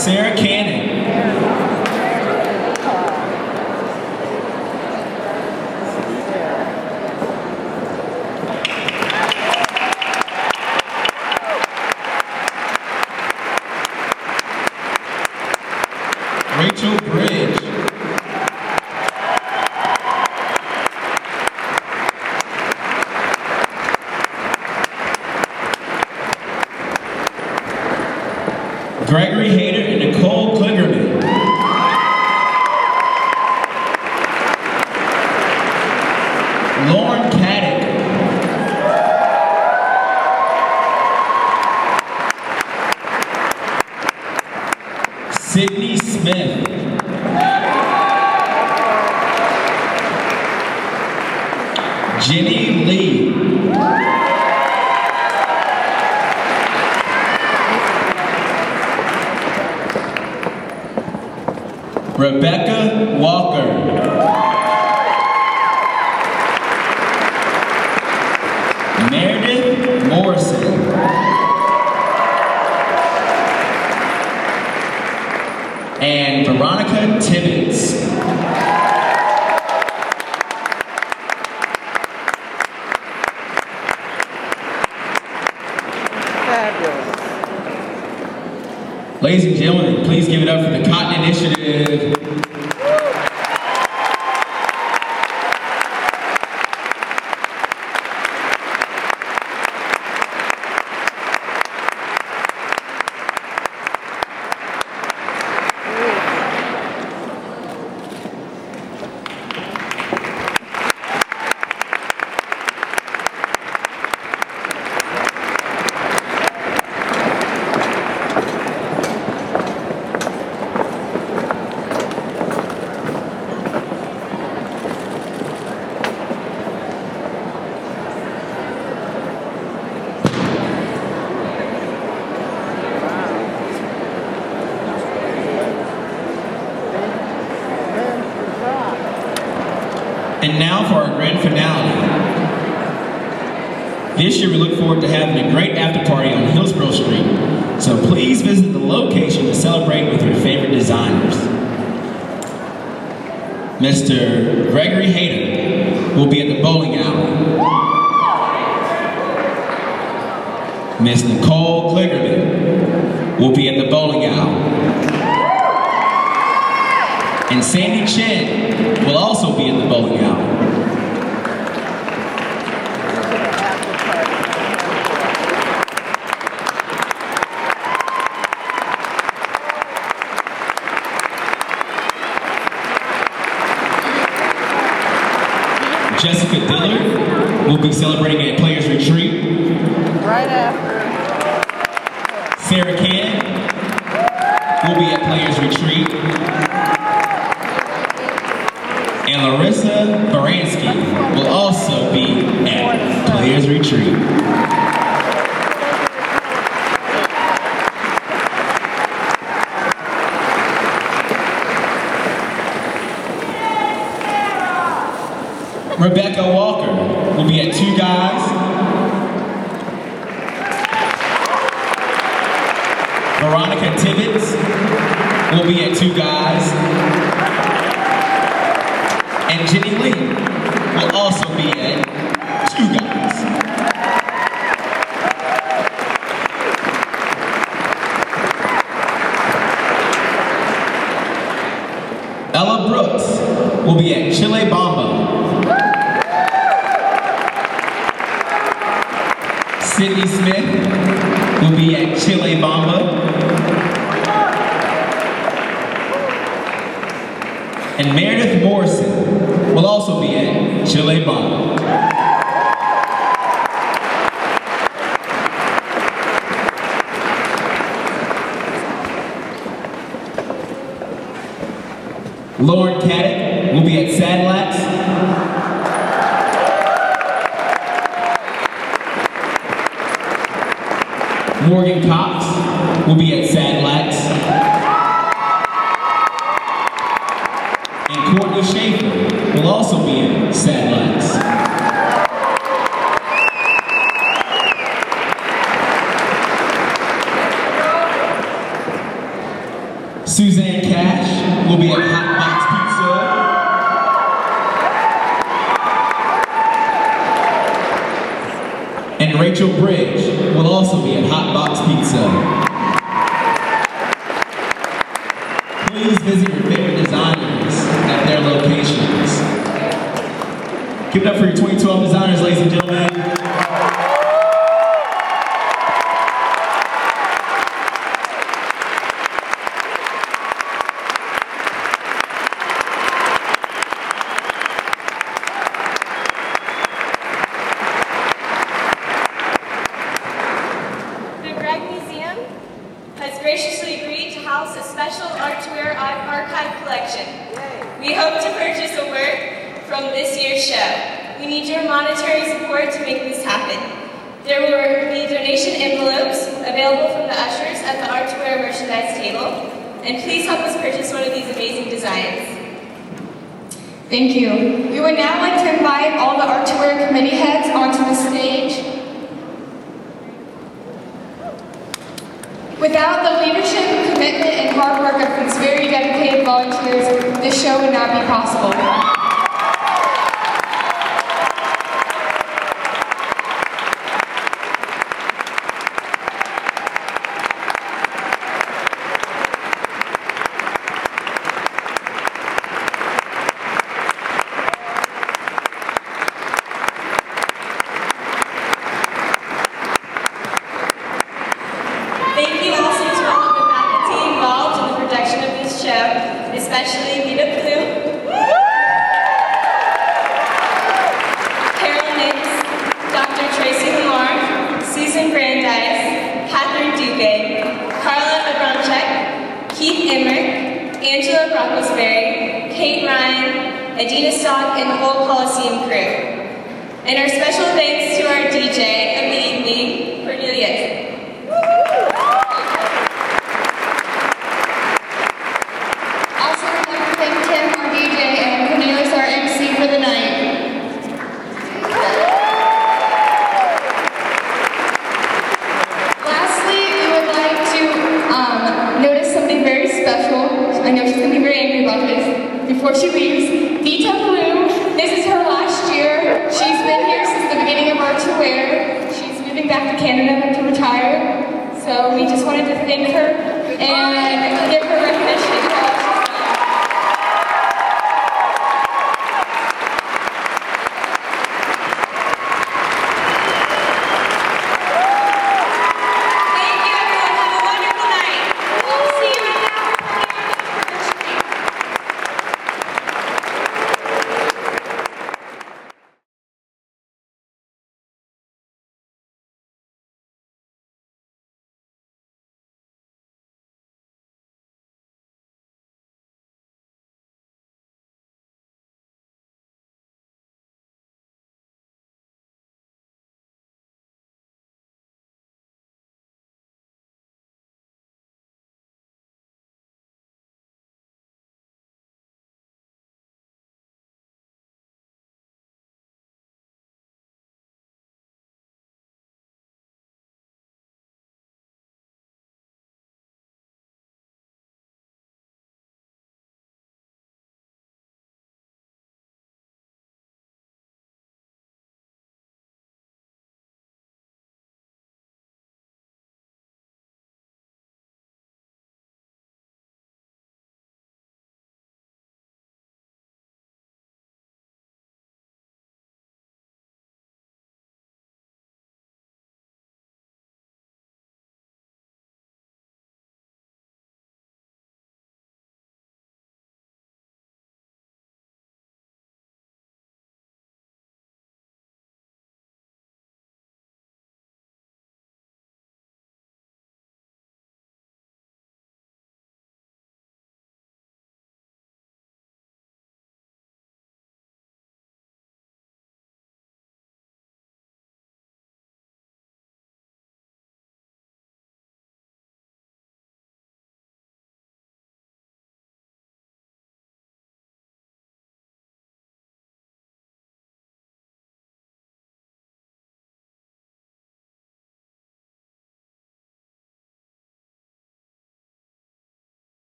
Sarah Cannon. Rachel Bridge. Gregory Hayden. Jenny Lee. Rebecca Walker. Meredith Morrison. And Veronica Tibbetts. Ladies and gentlemen, please give it up for the Cotton Initiative. And now for our grand finale. This year we look forward to having a great after party on Hillsborough Street. So please visit the location to celebrate with your favorite designers. Mr. Gregory Hayter will be at the bowling alley. Miss Nicole Kligerman will be at the bowling alley. And Sandy Chen will also be at the bowling alley. Be celebrating at Players Retreat. Right after. Sarah Can will be at Players Retreat. And Larissa Baranski will also be at Players Retreat. Rebecca Walker will be at Two Guys. Veronica Tibbetts will be at Two Guys. And Jenny Lee will also be at Two Guys. Ella Brooks will be at Chile Bamba. Chile Bamba. And Meredith Morrison will also be at Chile Bamba. Lauren Caddick will be at Sadlack's. Morgan Cox will be at Sadlack's. And Courtney Schaefer will also be at Sadlack's. Suzanne Cash will be at Hot Box Pizza. And Rachel Bridge will also be at Hot Box Pizza. Please visit your favorite designers at their locations. Give it up for your 2012 designers, ladies and gentlemen. to purchase a work from this year's show. We need your monetary support to make this happen. There will be donation envelopes available from the ushers at the Art to Wear merchandise table. And please help us purchase one of these amazing designs. Thank you. We would now like to invite all the Art to Wear committee heads onto the stage. Without the leadership, commitment, and hard work of these very dedicated volunteers, this show would not be possible. Thank you also to all of the faculty involved in the production of this show, especially Vita Plume, Carol Nix, Dr. Traci Lamar, Susan Brandeis, Catherine Duque, Carla Abramchek, Keith Emmer, Angela Brocklesberry, Kate Ryan, Adina Stock, and the whole Coliseum crew. And our special thanks to our DJ of the evening, Cornelius. Also, we'd like to thank Tim, our DJ, and Cornelius, our MC for the night. Lastly, we would like to um, notice something very special. I know she's going to be very angry about this. She leaves, Vita Plume, this is her last year. She's been here since the beginning of Art to Wear. She's moving back to Canada to retire. So we just wanted to thank her and give